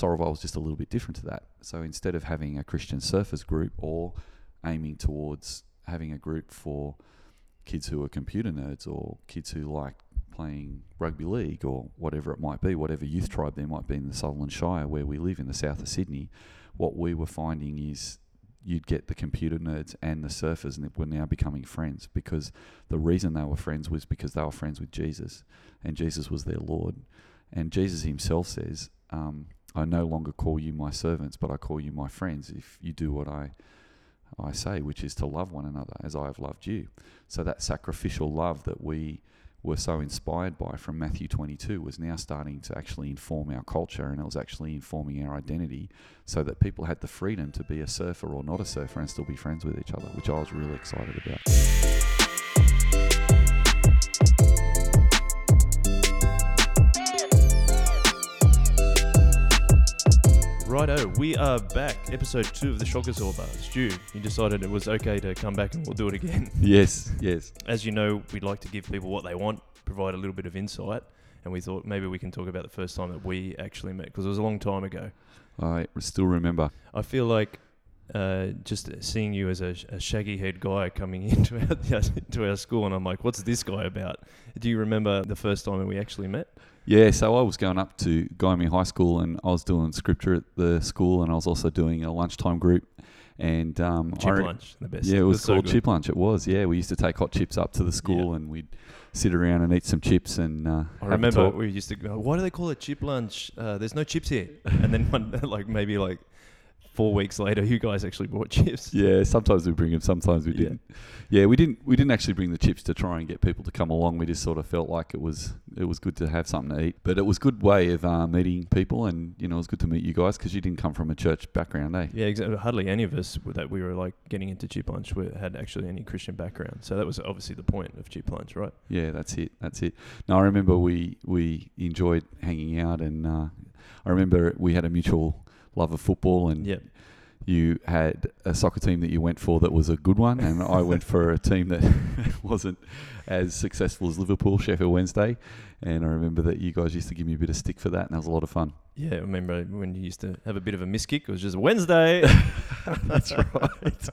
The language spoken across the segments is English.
Soul Revival was just a little bit different to that. So instead of having a Christian surfers group or aiming towards having a group for kids who are computer nerds or kids who like playing rugby league or whatever it might be, whatever youth tribe there might be in the Sutherland Shire where we live in the south of Sydney, what we were finding is you'd get the computer nerds and the surfers and they were now becoming friends because the reason they were friends was because they were friends with Jesus and Jesus was their Lord. And Jesus himself says, um, I no longer call you my servants, but I call you my friends if you do what I I say, which is to love one another as I have loved you. So that sacrificial love that we were so inspired by from Matthew 22 was now starting to actually inform our culture and it was actually informing our identity so that people had the freedom to be a surfer or not a surfer and still be friends with each other, which I was really excited about. Righto, we are back. Episode two of the Shock Absorber. Stu, you decided it was okay to come back and we'll do it again. Yes, yes. As you know, we'd like to give people what they want, provide a little bit of insight, and we thought maybe we can talk about the first time that we actually met because it was a long time ago. I still remember. I feel like uh, just seeing you as a, a shaggy head guy coming into our, into our school, and I'm like, what's this guy about? Do you remember the first time that we actually met? Yeah, so I was going up to Gymea High School and I was doing scripture at the school and I was also doing a lunchtime group. And um, Chip re- lunch, the best. Yeah, it was so called good. chip lunch. It was. Yeah, we used to take hot chips up to the school and we'd sit around and eat some chips and uh, I remember we used to go, why do they call it chip lunch? Uh, there's no chips here. And then one, like maybe like four weeks later, you guys actually bought chips. Yeah, sometimes we bring them, sometimes we didn't. Yeah, we didn't. We didn't actually bring the chips to try and get people to come along. We just sort of felt like it was it was good to have something to eat. But it was a good way of uh, meeting people, and you know, it was good to meet you guys because you didn't come from a church background, eh? Yeah, exactly. Hardly any of us that we were like getting into chip lunch were, had actually any Christian background. So that was obviously the point of chip lunch, right? Yeah, that's it. That's it. Now I remember we we enjoyed hanging out, and uh, I remember we had a mutual love of football, and Yep. you had a soccer team that you went for that was a good one, and I went for a team that wasn't as successful as Liverpool, Sheffield Wednesday. And I remember that you guys used to give me a bit of stick for that, and that was a lot of fun. Yeah, I remember when you used to have a bit of a miskick. It was just Wednesday. That's right.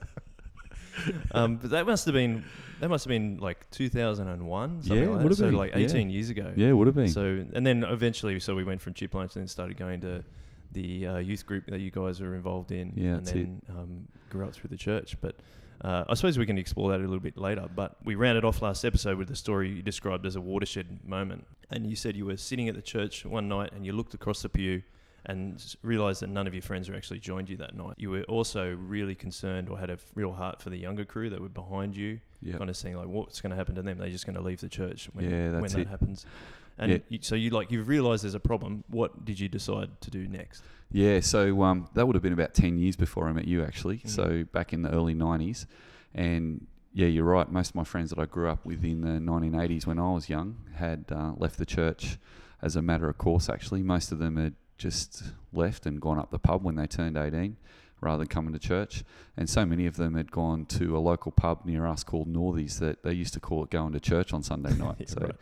um, but that must have been that must have been like 2001. Something Yeah, like would have so been, like yeah. 18 years ago. Yeah, it would have been. So and then eventually, so we went from chip lunch and then started going to the uh, youth group that you guys are involved in, Yeah, and then um, grew up through the church. But uh, I suppose we can explore that a little bit later. But we rounded off last episode with the story you described as a watershed moment, and you said you were sitting at the church one night and you looked across the pew. And realized that none of your friends were actually joined you that night. You were also really concerned or had a real heart for the younger crew that were behind you, yeah. kind of seeing like, what's going to happen to them? They're just going to leave the church when, Yeah, when that it. happens. And Yeah. you, so you like you've realised there's a problem. What did you decide to do next? Yeah, so um, that would have been about 10 years before I met you, actually. Mhm. So back in the early 90s. And yeah, you're right. Most of my friends that I grew up with in the 1980s when I was young had uh, left the church as a matter of course, actually. Most of them had just left and gone up the pub when they turned 18 rather than coming to church. And so many of them had gone to a local pub near us called Northies that they used to call it going to church on Sunday night. Yeah, so right.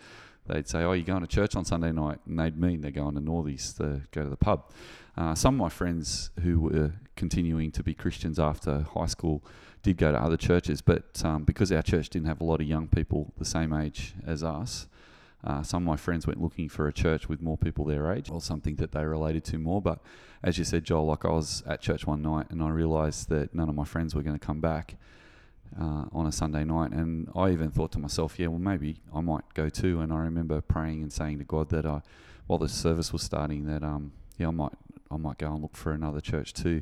They'd say, "Oh, you're going to church on Sunday night," and they'd mean they're going to Northies to go to the pub. Uh, some of my friends who were continuing to be Christians after high school did go to other churches, but um, because our church didn't have a lot of young people the same age as us, uh, some of my friends went looking for a church with more people their age or something that they related to more. But as you said, Joel, like I was at church one night and I realised that none of my friends were going to come back uh, on a Sunday night, and I even thought to myself, yeah, well, maybe I might go too. And I remember praying and saying to God that I, while the service was starting, that um, yeah, I might, I might go and look for another church too.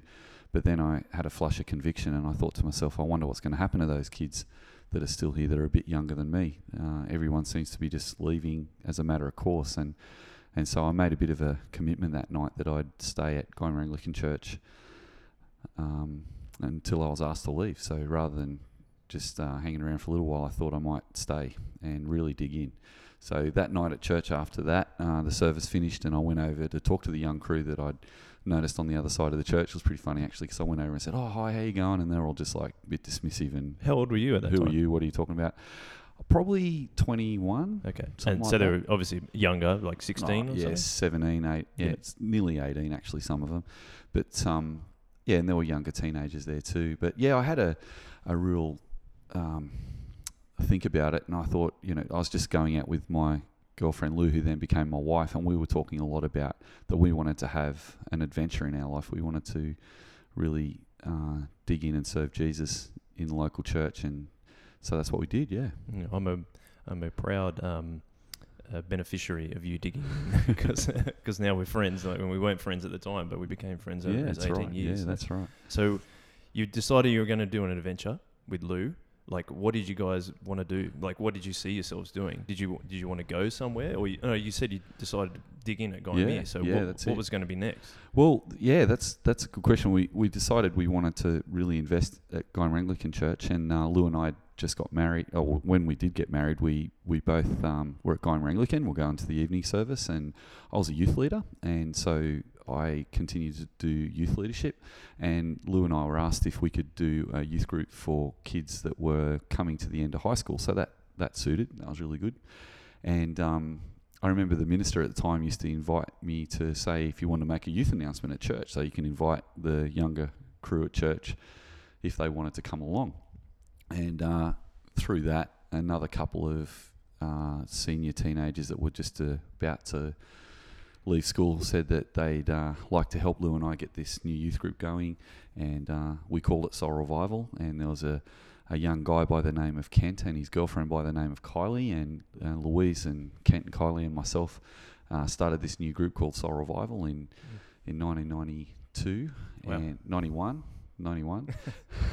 But then I had a flush of conviction, and I thought to myself, I wonder what's going to happen to those kids that are still here that are a bit younger than me. Uh, everyone seems to be just leaving as a matter of course, and and so I made a bit of a commitment that night that I'd stay at Gymea Anglican Church um, until I was asked to leave. So rather than just uh, hanging around for a little while, I thought I might stay and really dig in. So that night at church after that, uh, the service finished and I went over to talk to the young crew that I'd noticed on the other side of the church. It was pretty funny actually because I went over and said, "Oh, hi, how you going?" And they're all just like a bit dismissive and How old were you at that who time? are you? What are you talking about? Probably 21. Okay. Something and like so that. they're obviously younger, like 16 Oh, or yeah, something? 17, 8. Yeah, Yeah. it's nearly 18 actually, some of them. But um, yeah, and there were younger teenagers there too. But yeah, I had a, a real um, think about it, and I thought, you know, I was just going out with my girlfriend Lou, who then became my wife, and we were talking a lot about that we wanted to have an adventure in our life. We wanted to really uh, dig in and serve Jesus in the local church, and so that's what we did. Yeah. I'm a I'm a proud um, uh, beneficiary of you digging because because now we're friends. Like when we weren't friends at the time, but we became friends over yeah, that's 18 right. years. Yeah, that's right. so you decided you were going to do an adventure with Lou. Like, what did you guys want to do? Like, what did you see yourselves doing? Did you did you want to go somewhere, or you, no? You said you decided to dig in at Gymea. Yeah, so yeah, what, that's what was going to be next? Well, yeah, that's that's a good question. We we decided we wanted to really invest at Gymea Anglican Church, and uh, Lou and I just got married. Or when we did get married, we we both um, were at Gymea Anglican. We're going to the evening service, and I was a youth leader, and so I continued to do youth leadership. And Lou and I were asked if we could do a youth group for kids that were coming to the end of high school. So that that suited. That was really good, and. Um, I remember the minister at the time used to invite me to say if you want to make a youth announcement at church, so you can invite the younger crew at church if they wanted to come along. And uh, through that, another couple of uh, senior teenagers that were just uh, about to leave school said that they'd uh, like to help Lou and I get this new youth group going, and uh, we called it Soul Revival. And there was a a young guy by the name of Kent and his girlfriend by the name of Kylie, and uh, Louise and Kent and Kylie and myself uh, started this new group called Soul Revival in in 1992 Wow. and 91, 91,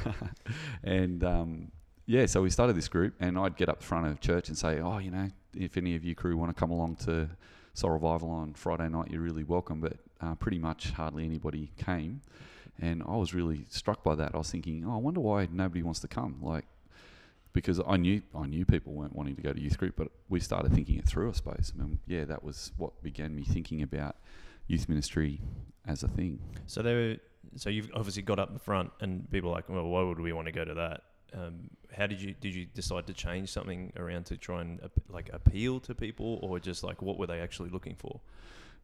and um, yeah, so we started this group, and I'd get up front of church and say, oh, you know, if any of you crew want to come along to Soul Revival on Friday night, you're really welcome. But uh, pretty much hardly anybody came. And I was really struck by that. I was thinking, oh, I wonder why nobody wants to come. Like, because I knew I knew people weren't wanting to go to youth group, but we started thinking it through, I suppose. And yeah, that was what began me thinking about youth ministry as a thing. So they were, so you've obviously got up the front, and people are like, well, why would we want to go to that? Um, how did you did you decide to change something around to try and like appeal to people, or just like what were they actually looking for?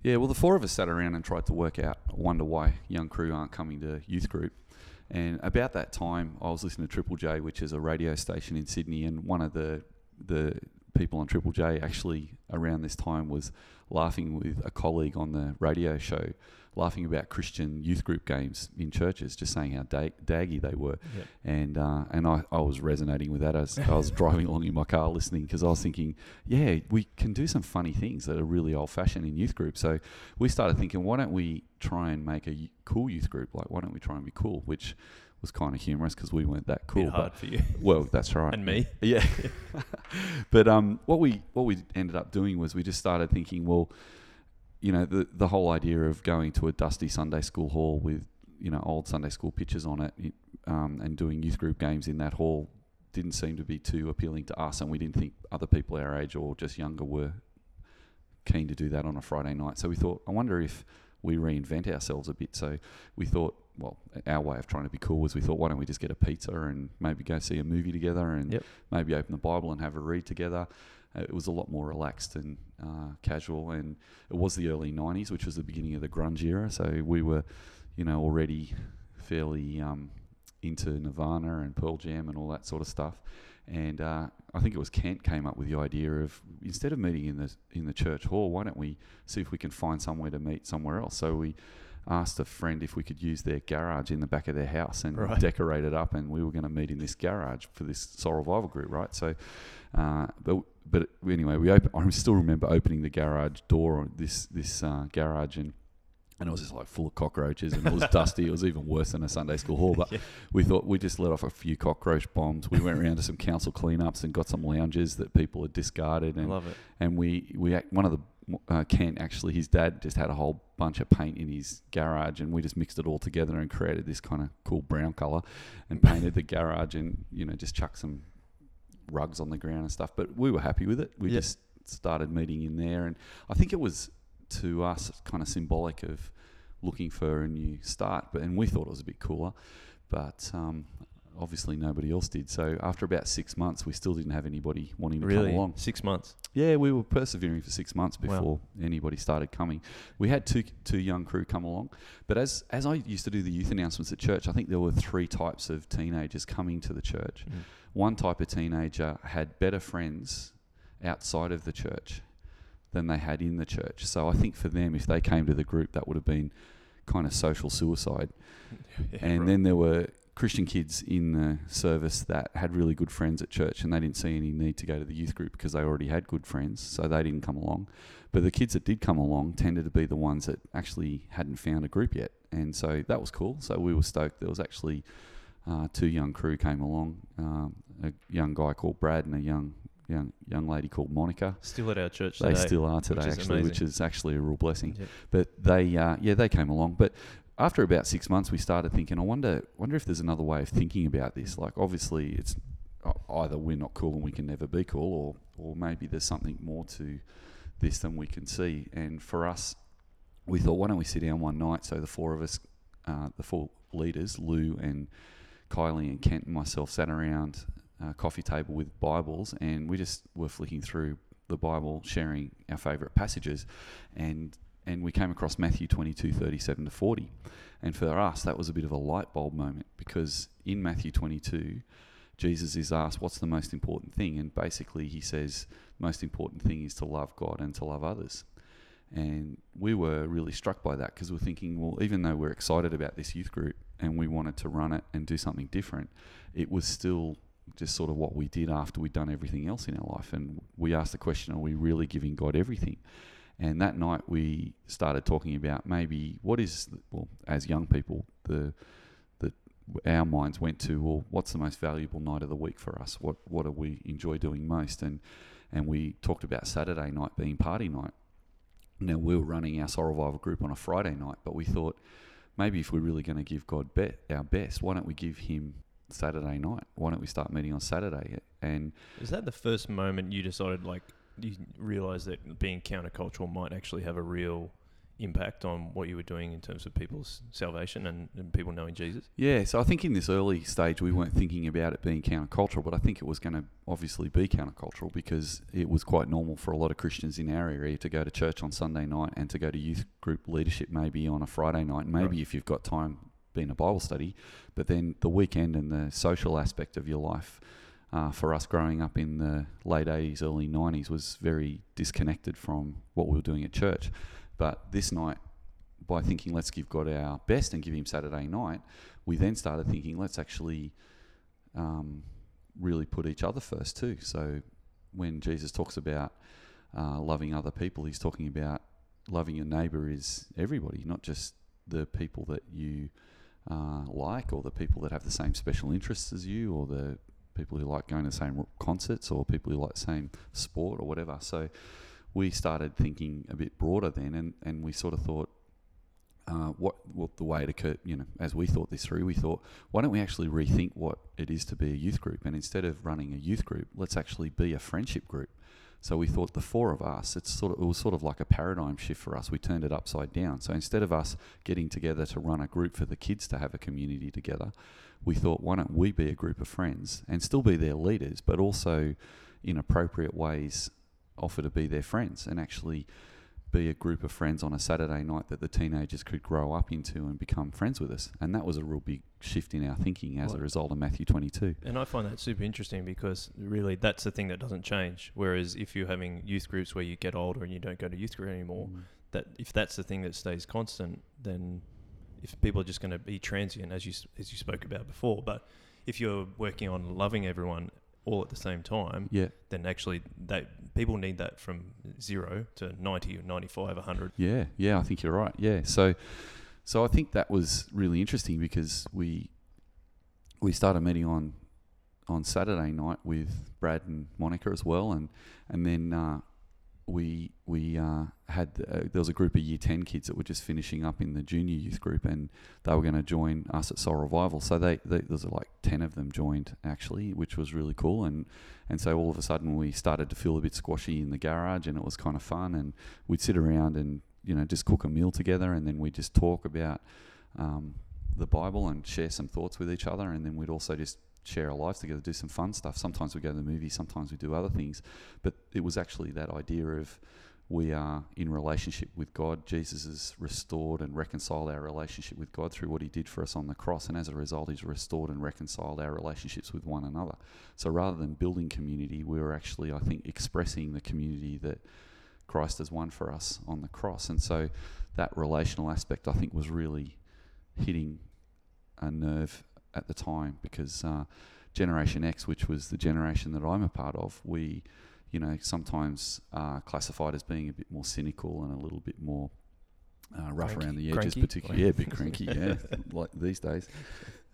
Yeah, well, the four of us sat around and tried to work out, wonder why young crew aren't coming to youth group. And about that time, I was listening to Triple J, which is a radio station in Sydney, and one of the the people on Triple J actually around this time was laughing with a colleague on the radio show, laughing about Christian youth group games in churches, just saying how da- daggy they were Yeah. and uh, and I, I was resonating with that as I was driving along in my car listening because I was thinking, yeah, we can do some funny things that are really old fashioned in youth groups. So we started thinking, why don't we try and make a cool youth group? Like, why don't we try and be cool? Which was kind of humorous because we weren't that cool. Bit but- hard for you well, that's right. and me. Yeah. but um, what we what we ended up doing was we just started thinking, well, you know, the the whole idea of going to a dusty Sunday school hall with you know old Sunday school pictures on it, it, um, and doing youth group games in that hall didn't seem to be too appealing to us, and we didn't think other people our age or just younger were keen to do that on a Friday night. So we thought, I wonder if we reinvent ourselves a bit. So we thought, well, our way of trying to be cool was we thought, why don't we just get a pizza and maybe go see a movie together and Yep. maybe open the Bible and have a read together. It was a lot more relaxed and uh, casual, and it was the early '90s, which was the beginning of the grunge era. So we were, you know, already fairly um, into Nirvana and Pearl Jam and all that sort of stuff. And uh, I think it was Kent came up with the idea of instead of meeting in the in the church hall, why don't we see if we can find somewhere to meet somewhere else? So we asked a friend if we could use their garage in the back of their house and Right. decorate it up, and we were going to meet in this garage for this Soul Revival group, right? So, uh, but but anyway, we open, I still remember opening the garage door on this this uh, garage and. And it was just like full of cockroaches, and it was dusty. It was even worse than a Sunday school hall. But Yeah. we thought we just let off a few cockroach bombs. We went around to some council cleanups and got some lounges that people had discarded, and love it. and we we one of the uh, Kent actually his dad just had a whole bunch of paint in his garage and we just mixed it all together and created this kind of cool brown color and painted the garage and you know just chucked some rugs on the ground and stuff. But we were happy with it. We Yeah. just started meeting in there and I think it was to us kind of symbolic of looking for a new start but and we thought it was a bit cooler. But um, obviously nobody else did. So after about six months, we still didn't have anybody wanting to Really? come along. Six months. Yeah, we were persevering for six months Wow. before anybody started coming. We had two two young crew come along, but as as I used to do the youth announcements at church, I think there were three types of teenagers coming to the church. Mm. One type of teenager had better friends outside of the church than they had in the church. So I think for them, if they came to the group, that would have been kind of social suicide. Yeah, and right. then there were Christian kids in the service that had really good friends at church, and they didn't see any need to go to the youth group because they already had good friends, so they didn't come along. But the kids that did come along tended to be the ones that actually hadn't found a group yet, and so that was cool. So we were stoked. There was actually uh, two young crew came along, um, a young guy called Brad and a young young young lady called Monica. Still at our church They today. still are today, is actually, which is actually a real blessing. Yep. But they, uh, yeah, they came along. But after about six months, we started thinking, I wonder, wonder if there's another way of thinking about this. Like, obviously, it's either we're not cool and we can never be cool, or or maybe there's something more to this than we can see. And for us, we thought, why don't we sit down one night? So the four of us, uh, the four leaders, Lou and Kylie and Kent and myself, sat around a coffee table with Bibles, and we just were flicking through the Bible, sharing our favourite passages, and and we came across Matthew 22, 37 to 40. And for us, that was a bit of a light bulb moment because in Matthew 22, Jesus is asked, What's the most important thing? And basically, he says, Most important thing is to love God and to love others. And we were really struck by that because we're thinking, well, even though we're excited about this youth group and we wanted to run it and do something different, it was still just sort of what we did after we'd done everything else in our life. And we asked the question, are we really giving God everything? And that night we started talking about maybe what is, well, as young people, the that our minds went to, well, what's the most valuable night of the week for us? What what do we enjoy doing most? And and we talked about Saturday night being party night. Now we were running our Soul Revival group on a Friday night, but we thought maybe if we're really going to give God be- our best, why don't we give Him Saturday night? Why don't we start meeting on Saturday? And Is that the first moment you decided, like, you realize that being countercultural might actually have a real impact on what you were doing in terms of people's salvation and, and people knowing Jesus? Yeah, so I think in this early stage we weren't thinking about it being countercultural, but I think it was going to obviously be countercultural because it was quite normal for a lot of Christians in our area to go to church on Sunday night and to go to youth group leadership maybe on a Friday night, maybe Right. if you've got time being a Bible study, but then the weekend and the social aspect of your life. Uh, for us growing up in the late 80s, early 90s was very disconnected from what we were doing at church. But this night, by thinking let's give God our best and give Him Saturday night, we then started thinking let's actually um, really put each other first too. So when Jesus talks about uh, loving other people, He's talking about loving your neighbour is everybody, not just the people that you uh, like or the people that have the same special interests as you or the people who like going to the same concerts or people who like the same sport or whatever. So we started thinking a bit broader then, and, and we sort of thought, uh, what what the way to you know as we thought this through, we thought, why don't we actually rethink what it is to be a youth group, and instead of running a youth group, let's actually be a friendship group. So we thought the four of us, it's sort of it was sort of like a paradigm shift for us. We turned it upside down. So instead of us getting together to run a group for the kids to have a community together, we thought, why don't we be a group of friends and still be their leaders, but also in appropriate ways offer to be their friends and actually be a group of friends on a Saturday night that the teenagers could grow up into and become friends with us. And that was a real big shift in our thinking as a result of Matthew 22. And I find that super interesting because really that's the thing that doesn't change. Whereas if you're having youth groups where you get older and you don't go to youth group anymore, Mm. that if that's the thing that stays constant, then if people are just going to be transient, as you as you spoke about before, but if you're working on loving everyone all at the same time, Yeah, then actually that people need that from zero to 90 or 95 100 yeah, yeah. I think you're right. Yeah, so so I think that was really interesting because we we started meeting on on Saturday night with Brad and Monica as well, and and then uh, we we uh, had uh, there was a group of year ten kids that were just finishing up in the junior youth group, and they were going to join us at Soul Revival. So they, they there was like ten of them joined actually, which was really cool, and and so all of a sudden we started to feel a bit squashy in the garage, and it was kind of fun, and we'd sit around and you know just cook a meal together, and then we just talk about. Um, the Bible and share some thoughts with each other, and then we'd also just share our lives together, do some fun stuff. Sometimes we go to the movies, sometimes we do other things. But it was actually that idea of we are in relationship with God. Jesus has restored and reconciled our relationship with God through what he did for us on the cross. And as a result, he's restored and reconciled our relationships with one another. So rather than building community, we were actually, I think, expressing the community that Christ has won for us on the cross. And so that relational aspect, I think, was really hitting a nerve at the time because uh, Generation X, which was the generation that I'm a part of, we you know, sometimes uh, classified as being a bit more cynical and a little bit more uh, rough Cranky- around the edges, cranky? particularly. Yeah, a bit cranky, yeah, like these days.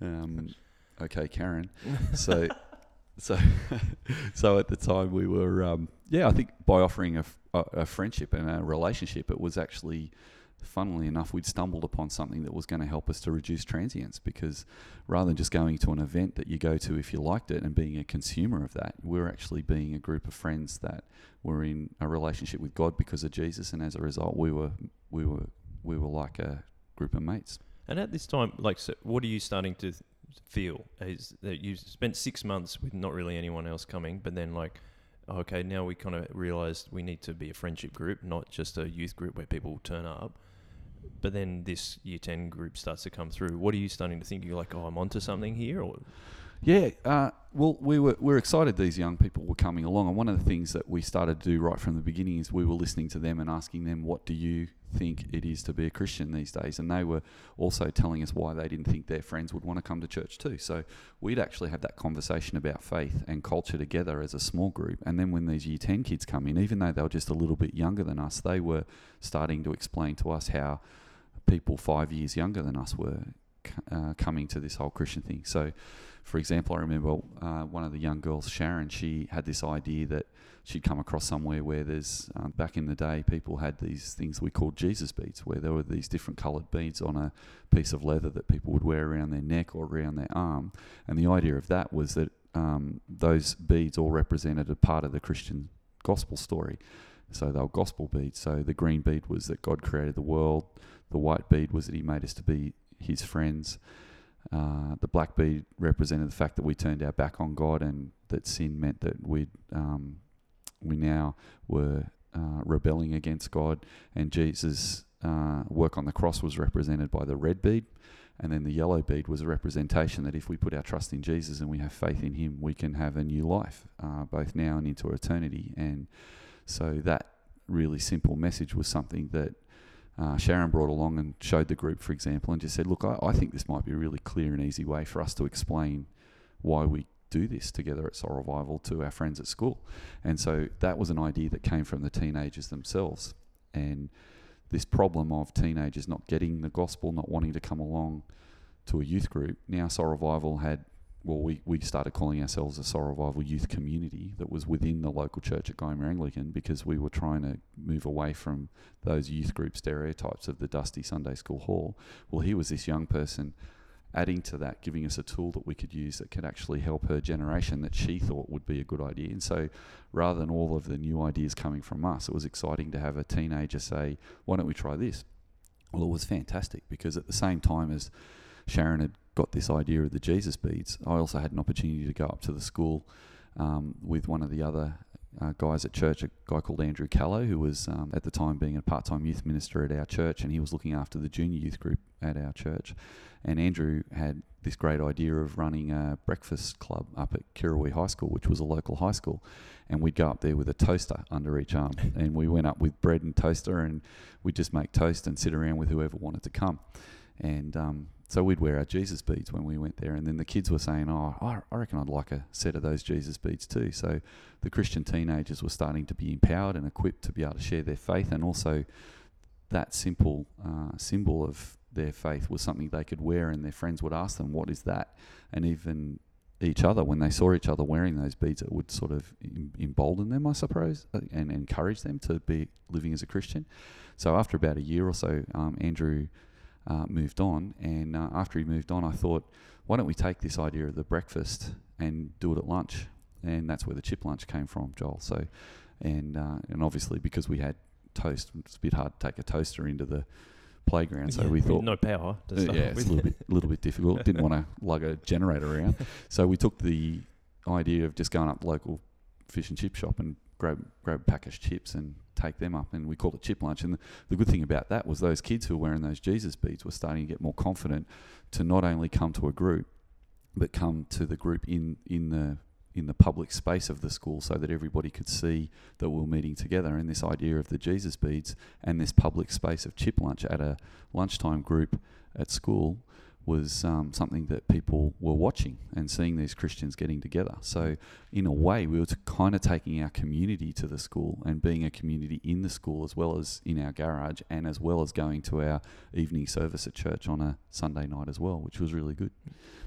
Um, okay, Karen. So, so, so at the time we were, um, yeah, I think by offering a friendship and a relationship, it was actually, funnily enough, we'd stumbled upon something that was going to help us to reduce transience because rather than just going to an event that you go to if you liked it and being a consumer of that, we're actually being a group of friends that were in a relationship with God because of Jesus, and as a result, we were we were we were like a group of mates. And at this time, like, so what are you starting to feel? Is that you spent six months with not really anyone else coming, but then like, okay, now we kind of realized we need to be a friendship group, not just a youth group where people turn up. But then this year ten group starts to come through. What are you starting to think? You're like, oh, I'm onto something here, or Yeah, uh, well, we were we are excited these young people were coming along, and one of the things that we started to do right from the beginning is we were listening to them and asking them, "What do you think it is to be a Christian these days?" And they were also telling us why they didn't think their friends would want to come to church too. So we'd actually have that conversation about faith and culture together as a small group, and then when these Year Ten kids come in, even though they were just a little bit younger than us, they were starting to explain to us how people five years younger than us were uh, coming to this whole Christian thing. So, for example, I remember uh, one of the young girls, Sharon, she had this idea that she'd come across somewhere where there's, um, back in the day, people had these things we called Jesus beads, where there were these different coloured beads on a piece of leather that people would wear around their neck or around their arm. And the idea of that was that um, those beads all represented a part of the Christian gospel story. So they were gospel beads. So the green bead was that God created the world. The white bead was that He made us to be His friends. Uh, the black bead represented the fact that we turned our back on God and that sin meant that we um, we now were uh, rebelling against God. And Jesus' uh, work on the cross was represented by the red bead. And then the yellow bead was a representation that if we put our trust in Jesus and we have faith in Him, we can have a new life, uh, both now and into eternity. And so that really simple message was something that uh, Sharon brought along and showed the group, for example, and just said, Look, I, I think this might be a really clear and easy way for us to explain why we do this together at Soul Revival to our friends at school. And so that was an idea that came from the teenagers themselves. And this problem of teenagers not getting the gospel, not wanting to come along to a youth group, now Soul Revival had well, we, we started calling ourselves a Soul Revival youth community that was within the local church at Gymea Anglican because we were trying to move away from those youth group stereotypes of the dusty Sunday school hall. Well, here was this young person adding to that, giving us a tool that we could use that could actually help her generation that she thought would be a good idea. And so rather than all of the new ideas coming from us, it was exciting to have a teenager say, Why don't we try this? Well, it was fantastic because at the same time as Sharon had got this idea of the Jesus beads, I also had an opportunity to go up to the school um, with one of the other uh, guys at church, a guy called Andrew Callow, who was um, at the time being a part time youth minister at our church, and he was looking after the junior youth group at our church. And Andrew had this great idea of running a breakfast club up at Kirrawee High School, which was a local high school. And we'd go up there with a toaster under each arm. and we went up with bread and toaster, and we'd just make toast and sit around with whoever wanted to come. And um, so we'd wear our Jesus beads when we went there. And then the kids were saying, Oh, I reckon I'd like a set of those Jesus beads too. So the Christian teenagers were starting to be empowered and equipped to be able to share their faith. And also, that simple uh, symbol of their faith was something they could wear, and their friends would ask them, What is that? And even each other, when they saw each other wearing those beads, it would sort of em- embolden them, I suppose, uh, and encourage them to be living as a Christian. So after about a year or so, um, Andrew uh, moved on, and uh, after he moved on, I thought, why don't we take this idea of the breakfast and do it at lunch? And that's where the chip lunch came from, Joel. So, and uh, and obviously because we had toast, it's a bit hard to take a toaster into the playground. So Yeah, we thought, no power. To uh, start yeah, it's a little bit, a little bit difficult. Didn't want to lug a generator around, so we took the idea of just going up the local fish and chip shop and grab grab a pack of chips and take them up, and we called it chip lunch. And the, the good thing about that was those kids who were wearing those Jesus beads were starting to get more confident to not only come to a group, but come to the group in in the in the public space of the school so that everybody could see that we were meeting together and this idea of the Jesus beads and this public space of chip lunch at a lunchtime group at school was um, something that people were watching and seeing these Christians getting together. So, in a way, we were kind of taking our community to the school and being a community in the school as well as in our garage and as well as going to our evening service at church on a Sunday night as well, which was really good.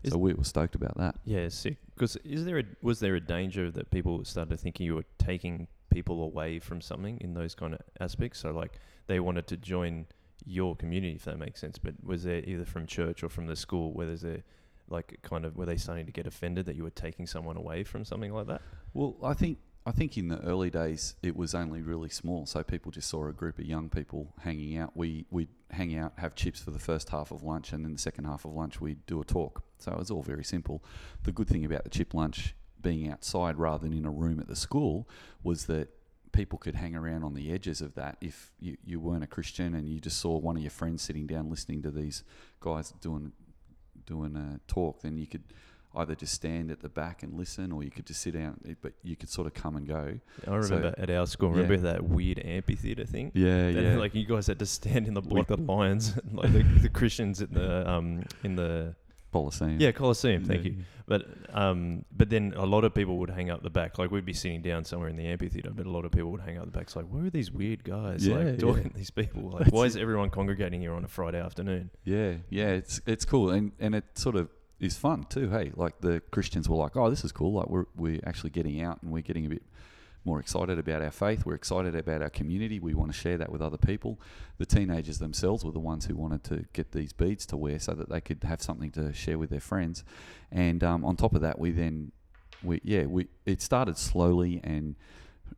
Is- so, we were stoked about that. Yeah, sick. Because is there a, was there a danger that people started thinking you were taking people away from something in those kind of aspects? So like they wanted to join your community, if that makes sense. But was there either from church or from the school where there's a like kind of were they starting to get offended that you were taking someone away from something like that? Well, I think I think in the early days it was only really small, so people just saw a group of young people hanging out. We we'd hang out, have chips for the first half of lunch, and then the second half of lunch we'd do a talk. So it was all very simple. The good thing about the chip lunch being outside rather than in a room at the school was that people could hang around on the edges of that if you, you weren't a Christian and you just saw one of your friends sitting down listening to these guys doing doing a talk, then you could either just stand at the back and listen, or you could just sit down. But you could sort of come and go. I So- remember at our school. Remember that weird amphitheater thing? Yeah, That, Like you guys had to stand in the like the lions, like the, the Christians in the um in the Colosseum. yeah Colosseum. Thank Yeah. you. But um, but then a lot of people would hang out the back. Like we'd be sitting down somewhere in the amphitheater, but a lot of people would hang out the back. It's like, where are these weird guys? Yeah, like talking yeah. to these people. Like, why is everyone congregating here on a Friday afternoon? Yeah, yeah, it's it's cool, and and it sort of is fun too. Hey, like the Christians were like, oh, this is cool. Like we're we're actually getting out and we're getting a bit more excited about our faith. We're excited about our community. We want to share that with other people. The teenagers themselves were the ones who wanted to get these beads to wear so that they could have something to share with their friends. And um, on top of that, we then we yeah we it started slowly and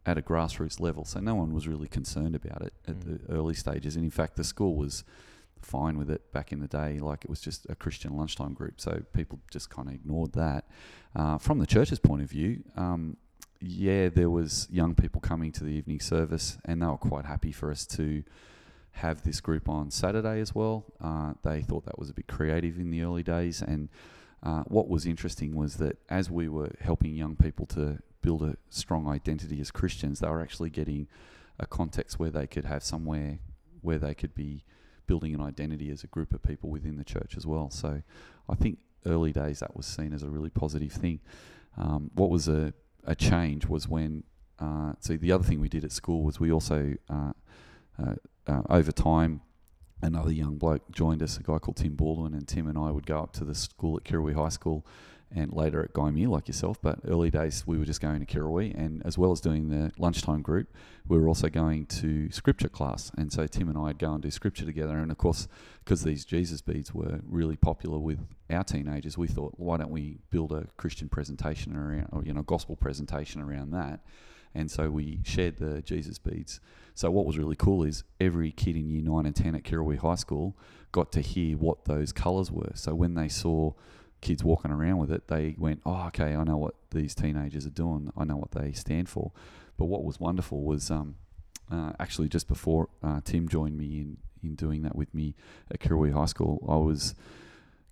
at a grassroots level. So no one was really concerned about it at Mm. the early stages. And in fact, the school was fine with it back in the day. Like it was just a Christian lunchtime group, so people just kind of ignored that. Uh, from the church's point of view, um, yeah, there was young people coming to the evening service, and they were quite happy for us to have this group on Saturday as well. Uh, they thought that was a bit creative in the early days, and uh, what was interesting was that as we were helping young people to build a strong identity as Christians, they were actually getting a context where they could have somewhere where they could be building an identity as a group of people within the church as well. So I think early days that was seen as a really positive thing. Um, what was a, a change was when, uh, so the other thing we did at school was we also, uh, uh, uh, over time, another young bloke joined us, a guy called Tim Baldwin, and Tim and I would go up to the school at Kirrawee High School and later at Gymea, like yourself. But early days, we were just going to Kirrawee, and as well as doing the lunchtime group, we were also going to scripture class. And so Tim and I would go and do scripture together. And of course, because these Jesus beads were really popular with our teenagers, we thought, why don't we build a Christian presentation around, or you know, gospel presentation around that? And so we shared the Jesus beads. So what was really cool is every kid in year nine and ten at Kirrawee High School got to hear what those colours were. So when they saw kids walking around with it, they went, "Oh, okay, I know what these teenagers are doing. I know what they stand for." But what was wonderful was um, uh, actually just before uh, Tim joined me in in doing that with me at Kirrawee High School, I was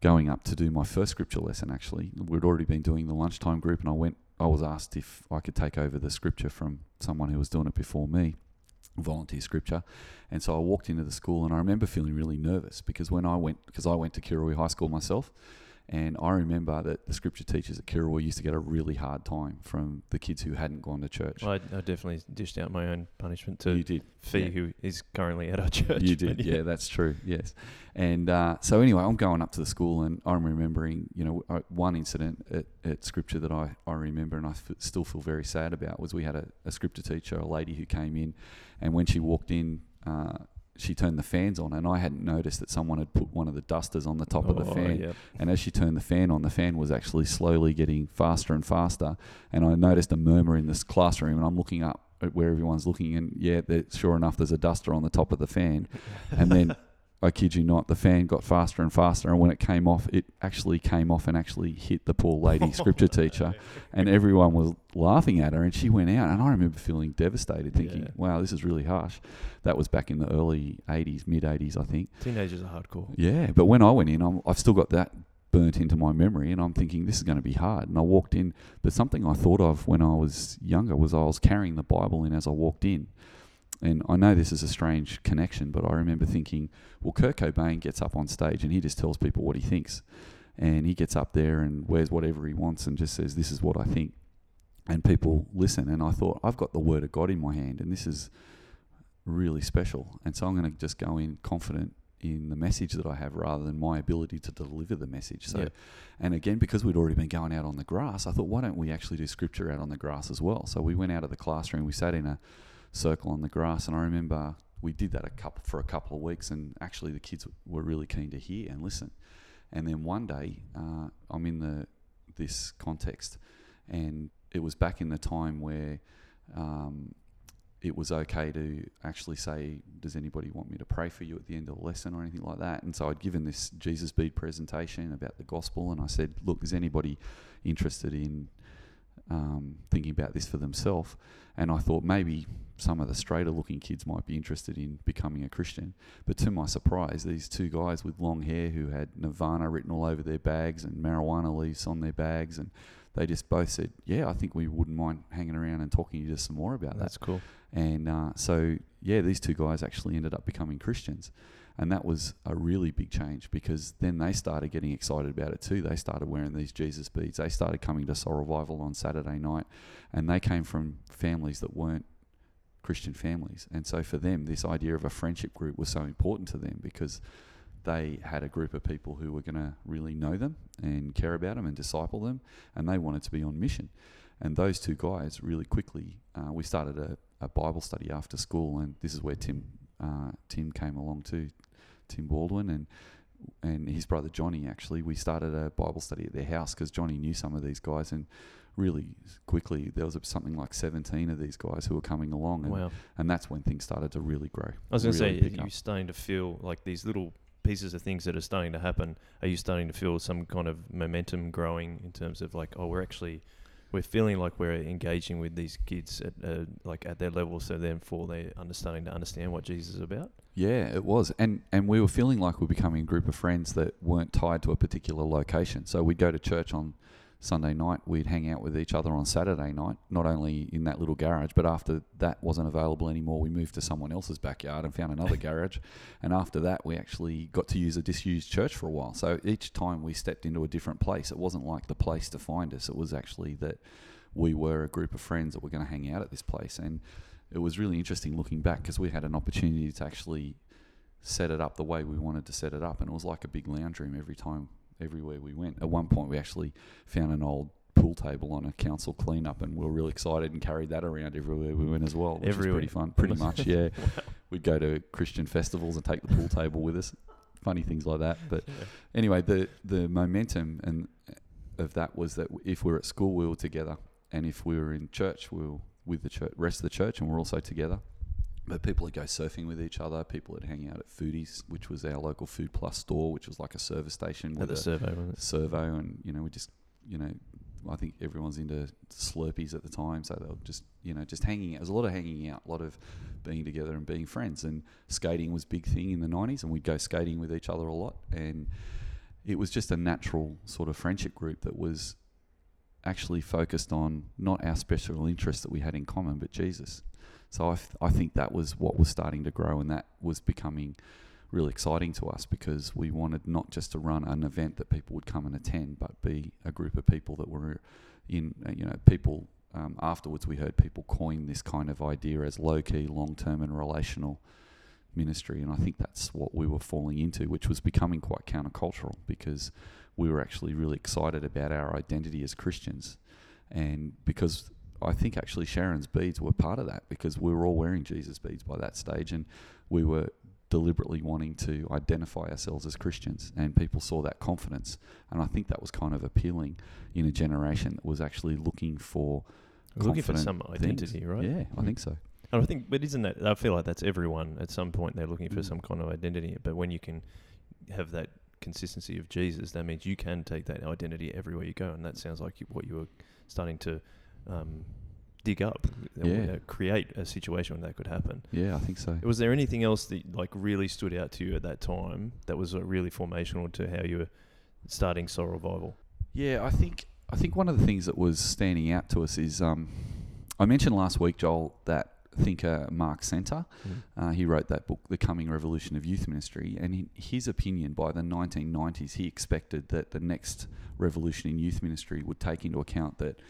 going up to do my first scripture lesson. Actually, we'd already been doing the lunchtime group, and I went. I was asked if I could take over the scripture from someone who was doing it before me, volunteer scripture. And so I walked into the school, and I remember feeling really nervous because when I went, because I went to Kirrawee High School myself, and I remember that the scripture teachers at Kirrawee used to get a really hard time from the kids who hadn't gone to church. I, I definitely dished out my own punishment to you did. Fee, yeah. who is currently at our church. You did, yeah. that's true. Yes, and uh, so anyway, I'm going up to the school, and I'm remembering, you know, uh, one incident at, at Scripture that I, I remember, and I f- still feel very sad about was we had a, a Scripture teacher, a lady who came in, and when she walked in. Uh, she turned the fans on, and I hadn't noticed that someone had put one of the dusters on the top of the Oh, fan. yeah. And as she turned the fan on, the fan was actually slowly getting faster and faster. And I noticed a murmur in this classroom, and I'm looking up at where everyone's looking, and yeah, there, sure enough, there's a duster on the top of the fan. And then I kid you not, the fan got faster and faster, and when it came off, it actually came off and actually hit the poor lady scripture teacher, and everyone was laughing at her, and she went out, and I remember feeling devastated, thinking, Yeah. "Wow, this is really harsh." That was back in the early '80s, mid '80s, I think. Teenagers are hardcore. Yeah, but when I went in, I'm, I've still got that burnt into my memory, and I'm thinking this is going to be hard. And I walked in, but something I thought of when I was younger was I was carrying the Bible in as I walked in. And I know this is a strange connection, but I remember thinking, well, Kurt Cobain gets up on stage and he just tells people what he thinks. And he gets up there and wears whatever he wants and just says, this is what I think. And people listen. And I thought, I've got the Word of God in my hand, and this is really special. And so I'm going to just go in confident in the message that I have rather than my ability to deliver the message. So, Yeah. and again, because we'd already been going out on the grass, I thought, why don't we actually do scripture out on the grass as well? So we went out of the classroom, we sat in a circle on the grass, and I remember we did that a couple for a couple of weeks, and actually the kids were really keen to hear and listen. And then one day, uh, I'm in the this context, and it was back in the time where um, it was okay to actually say, "Does anybody want me to pray for you at the end of the lesson or anything like that?" And so I'd given this Jesus bead presentation about the gospel, and I said, "Look, is anybody interested in um, thinking about this for themselves?" And I thought maybe some of the straighter looking kids might be interested in becoming a Christian. But to my surprise, these two guys with long hair who had Nirvana written all over their bags and marijuana leaves on their bags, and they just both said, "Yeah, I think we wouldn't mind hanging around and talking to you some more about that." That's cool. And uh, so, yeah, these two guys actually ended up becoming Christians. And that was a really big change because then they started getting excited about it too. They started wearing these Jesus beads. They started coming to Soul Revival on Saturday night. And they came from families that weren't Christian families. And so for them, this idea of a friendship group was so important to them because they had a group of people who were going to really know them and care about them and disciple them. And they wanted to be on mission. And those two guys really quickly, uh, we started a, a Bible study after school, and this is where Tim uh, Tim came along too, Tim Baldwin and and his brother Johnny. Actually, we started a Bible study at their house because Johnny knew some of these guys, and really quickly there was something like seventeen of these guys who were coming along, and, Wow. and that's when things started to really grow. I was going to really say, are you up. starting to feel like these little pieces of things that are starting to happen? Are you starting to feel some kind of momentum growing in terms of like, oh, we're actually we're feeling like we're engaging with these kids at uh, like at their level, so therefore they're understanding to understand what Jesus is about. Yeah, it was, and and we were feeling like we're becoming a group of friends that weren't tied to a particular location. So we'd go to church on Sunday night, we'd hang out with each other on Saturday night. Not only in that little garage, but after that wasn't available anymore, we moved to someone else's backyard and found another garage. And after that, we actually got to use a disused church for a while. So each time we stepped into a different place, it wasn't like the place to find us. It was actually that we were a group of friends that were going to hang out at this place and it was really interesting looking back because we had an opportunity to actually set it up the way we wanted to set it up, and it was like a big lounge room every time, everywhere we went. At one point, we actually found an old pool table on a council cleanup, and we were really excited and carried that around everywhere we went as well, which Everywhere. was pretty fun. Pretty much, yeah. We'd go to Christian festivals and take the pool table with us. Funny things like that, but anyway, the the momentum and of that was that if we were at school, we were together, and if we were in church, we were with the church, rest of the church, and we're also together. But people would go surfing with each other. People would hang out at Foodies, which was our local Food Plus store, which was like a service station At with the a survey, wasn't it? servo, and you know we just you know I think everyone's into Slurpees at the time, so they'll just you know just hanging out. was a lot of hanging out, a lot of being together and being friends. And skating was a big thing in the '90s, and we'd go skating with each other a lot. And it was just a natural sort of friendship group that was actually focused on not our special interest that we had in common, but Jesus. So I, th- I think that was what was starting to grow, and that was becoming really exciting to us because we wanted not just to run an event that people would come and attend, but be a group of people that were in, uh, you know, people. Um, afterwards, we heard people coin this kind of idea as low key, long term, and relational ministry, and I think that's what we were falling into, which was becoming quite countercultural because we were actually really excited about our identity as Christians, and because I think actually Sharon's beads were part of that because we were all wearing Jesus beads by that stage, and we were deliberately wanting to identify ourselves as Christians, and people saw that confidence, and I think that was kind of appealing in a generation that was actually looking for Looking for some things. identity, right? Yeah, I think so. And I think, but isn't that? I feel like that's everyone. At some point, they're looking for Mm. some kind of identity. But when you can have that consistency of Jesus, that means you can take that identity everywhere you go. And that sounds like what you were starting to um, dig up, Yeah. uh, create a situation where that could happen. Yeah, I think so. Was there anything else that like really stood out to you at that time that was uh, really formational to how you were starting Soul Revival? Yeah, I think I think one of the things that was standing out to us is um, I mentioned last week, Joel, that thinker Mark Senter. Uh, he wrote that book, The Coming Revolution of Youth Ministry, and in his opinion, by the 1990s, he expected that the next revolution in youth ministry would take into account that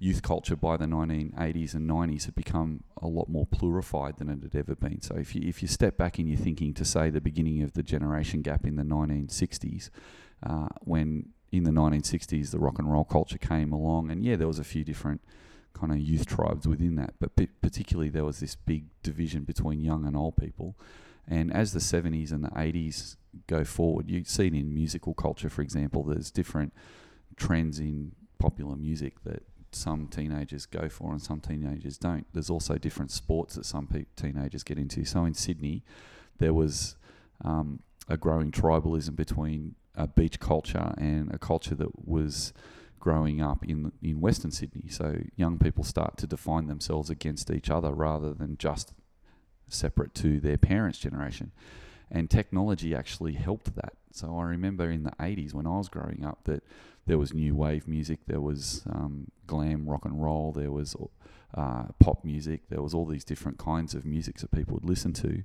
youth culture by the 1980s and 90s had become a lot more plurified than it had ever been. So if you if you step back in your thinking to say the beginning of the generation gap in the 1960s, uh, when in the 1960s the rock and roll culture came along, and yeah, there was a few different kind of youth tribes within that, but p- particularly there was this big division between young and old people. And as the 70s and the 80s go forward, you see it in musical culture, for example, there's different trends in popular music that some teenagers go for and some teenagers don't. There's also different sports that some pe- teenagers get into. So in Sydney, there was um, a growing tribalism between a beach culture and a culture that was growing up in in Western Sydney. So young people start to define themselves against each other rather than just separate to their parents' generation. And technology actually helped that. So I remember in the 80s when I was growing up that there was new wave music, there was um, glam rock and roll, there was uh, pop music, there was all these different kinds of music that people would listen to.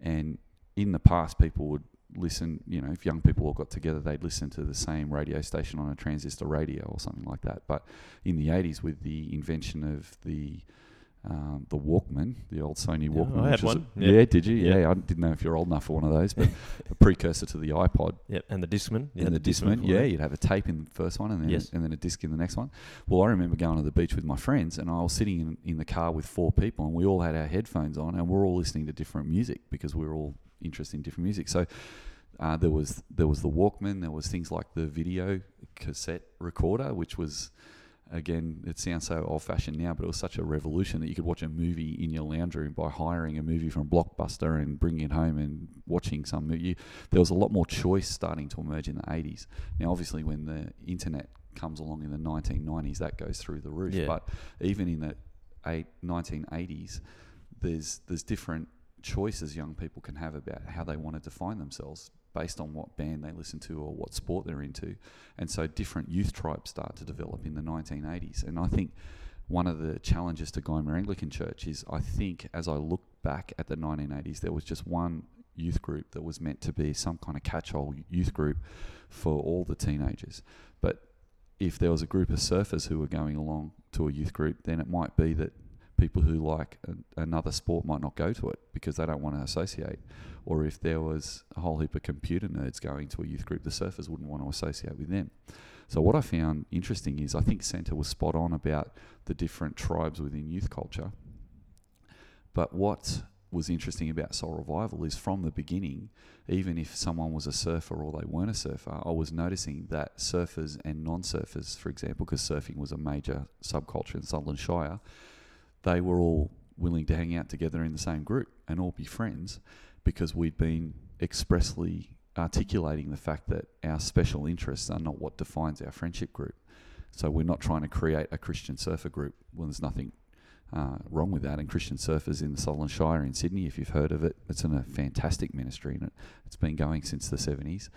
And in the past, people would listen, you know, if young people all got together, they'd listen to the same radio station on a transistor radio or something like that. But in the 80s, with the invention of the um, the Walkman, the old Sony Walkman. I had was a- one. yeah. Did you? Yeah. Yeah. I didn't know if you're old enough for one of those, but a precursor to the iPod Yep, and the Discman. Yeah, and the Discman. before Yeah, you'd have a tape in the first one and then Yes. and then a disc in the next one. Well, I remember going to the beach with my friends and I was sitting in, in the car with four people and we all had our headphones on and we're all listening to different music because we're all interested in different music. So uh, there was there was the Walkman. There was things like the video cassette recorder, which was again it sounds so old fashioned now, but it was such a revolution that you could watch a movie in your lounge room by hiring a movie from Blockbuster and bringing it home and watching some movie. There was a lot more choice starting to emerge in the 80s. Now, obviously, when the internet comes along in the 1990s, that goes through the roof. Yeah. But even in the eight, 1980s, there's there's different choices young people can have about how they want to define themselves based on what band they listen to or what sport they're into. And so different youth tribes start to develop in the 1980s. And I think one of the challenges to Gymea Anglican Church is I think as I look back at the 1980s, there was just one youth group that was meant to be some kind of catch all youth group for all the teenagers. But if there was a group of surfers who were going along to a youth group, then it might be that people who like a, another sport might not go to it because they don't want to associate. Or if there was a whole heap of computer nerds going to a youth group, the surfers wouldn't want to associate with them. So what I found interesting is I think Senter was spot on about the different tribes within youth culture. But what was interesting about Soul Revival is from the beginning, even if someone was a surfer or they weren't a surfer, I was noticing that surfers and non-surfers, for example, because surfing was a major subculture in Sutherland Shire, they were all willing to hang out together in the same group and all be friends because we'd been expressly articulating the fact that our special interests are not what defines our friendship group. So we're not trying to create a Christian surfer group. Well, there's nothing uh, wrong with that. And Christian Surfers in the Sutherland Shire in Sydney, if you've heard of it, it's in a fantastic ministry and it, it's been going since the 70s.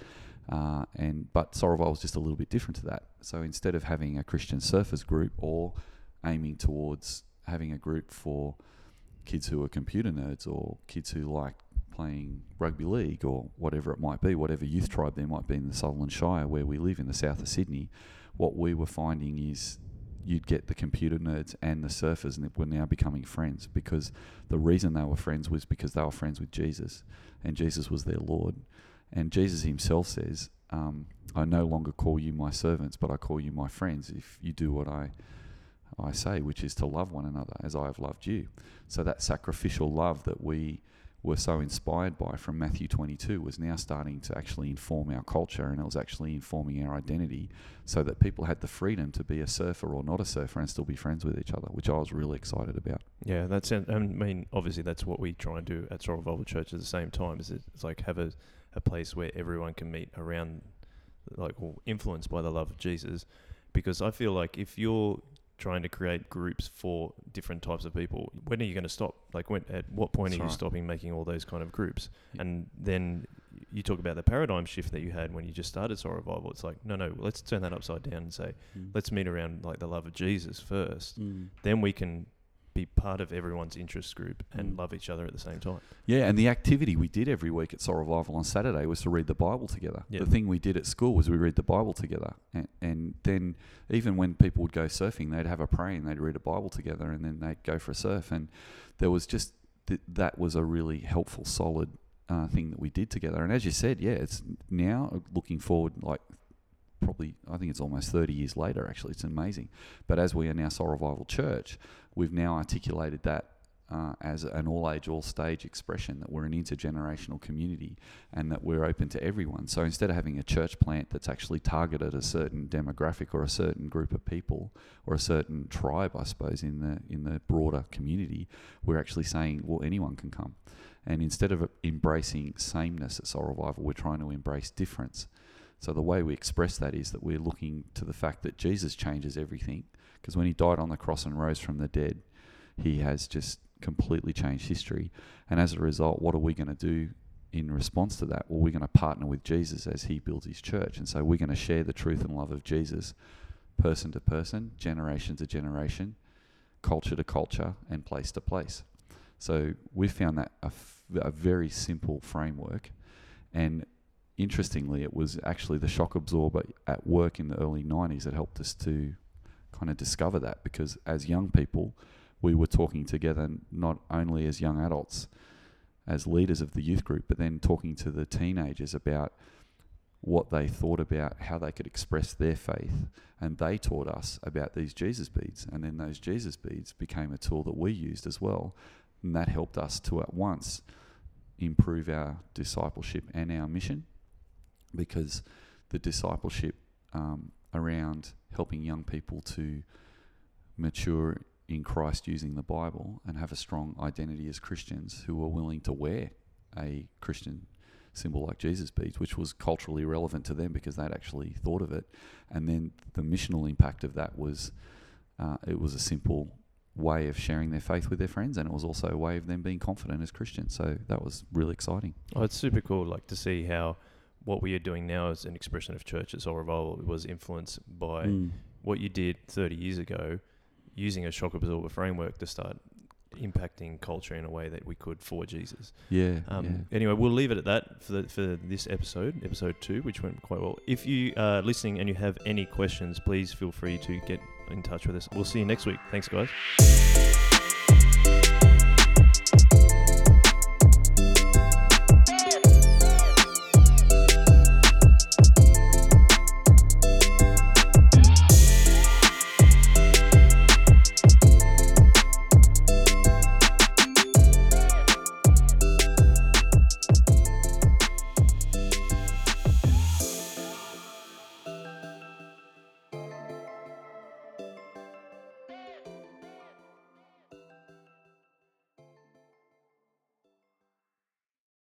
Uh, and but Soul Revival was just a little bit different to that. So instead of having a Christian surfers group or aiming towards having a group for kids who are computer nerds or kids who like playing rugby league or whatever it might be, whatever youth tribe there might be in the Sutherland Shire where we live in the south of Sydney, what we were finding is you'd get the computer nerds and the surfers and were now becoming friends because the reason they were friends was because they were friends with Jesus and Jesus was their Lord. And Jesus himself says, um, I no longer call you my servants, but I call you my friends if you do what I I say, which is to love one another as I have loved you. So that sacrificial love that we were so inspired by from Matthew 22 was now starting to actually inform our culture and it was actually informing our identity so that people had the freedom to be a surfer or not a surfer and still be friends with each other, which I was really excited about. Yeah, that's. I mean, obviously, that's what we try and do at Soul Revival Church at the same time. Is it's like have a, a place where everyone can meet around, like, or influenced by the love of Jesus. Because I feel like if you're trying to create groups for different types of people, when are you going to stop? Like, when at what point That's are you right. stopping making all those kind of groups? Yeah. And then you talk about the paradigm shift that you had when you just started Soul Revival. It's like, no, no, let's turn that upside down and say, let's meet around like the love of Jesus first. Mm. Then we can be part of everyone's interest group and Mm. love each other at the same time. Yeah, and the activity we did every week at Soul Revival on Saturday was to read the Bible together. Yeah. The thing we did at school was we read the Bible together. And, and then even when people would go surfing, they'd have a pray and they'd read a Bible together and then they'd go for a surf. And there was just, th- that was a really helpful, solid uh, thing that we did together. And as you said, yeah, it's now looking forward, like probably, I think it's almost 30 years later, actually. It's amazing. But as we are now Soul Revival Church, we've now articulated that uh, as an all age, all stage expression that we're an intergenerational community and that we're open to everyone. So instead of having a church plant that's actually targeted a certain demographic or a certain group of people or a certain tribe, I suppose, in the in the broader community, we're actually saying, well, anyone can come. And instead of embracing sameness at Soul Revival, we're trying to embrace difference. So the way we express that is that we're looking to the fact that Jesus changes everything. Because when he died on the cross and rose from the dead, he has just completely changed history. And as a result, what are we going to do in response to that? Well, we're going to partner with Jesus as he builds his church. And so we're going to share the truth and love of Jesus person to person, generation to generation, culture to culture, and place to place. So we found that a, f- a very simple framework. And interestingly, it was actually the shock absorber at work in the early 90s that helped us to kind of discover that because as young people, we were talking together not only as young adults, as leaders of the youth group, but then talking to the teenagers about what they thought about how they could express their faith. And they taught us about these Jesus beads. And then those Jesus beads became a tool that we used as well. And that helped us to at once improve our discipleship and our mission because the discipleship um, around helping young people to mature in Christ using the Bible and have a strong identity as Christians who are willing to wear a Christian symbol like Jesus beads, which was culturally relevant to them because they'd actually thought of it. And then the missional impact of that was uh, it was a simple way of sharing their faith with their friends, and it was also a way of them being confident as Christians. So that was really exciting. Oh, it's super cool, like to see how what we are doing now as an expression of church at Soul Revival was influenced by Mm. what you did 30 years ago, using a shock absorber framework to start impacting culture in a way that we could for Jesus. Yeah. Um, yeah. Anyway, we'll leave it at that for, the, for this episode, episode two, which went quite well. If you are listening and you have any questions, please feel free to get in touch with us. We'll see you next week. Thanks, guys.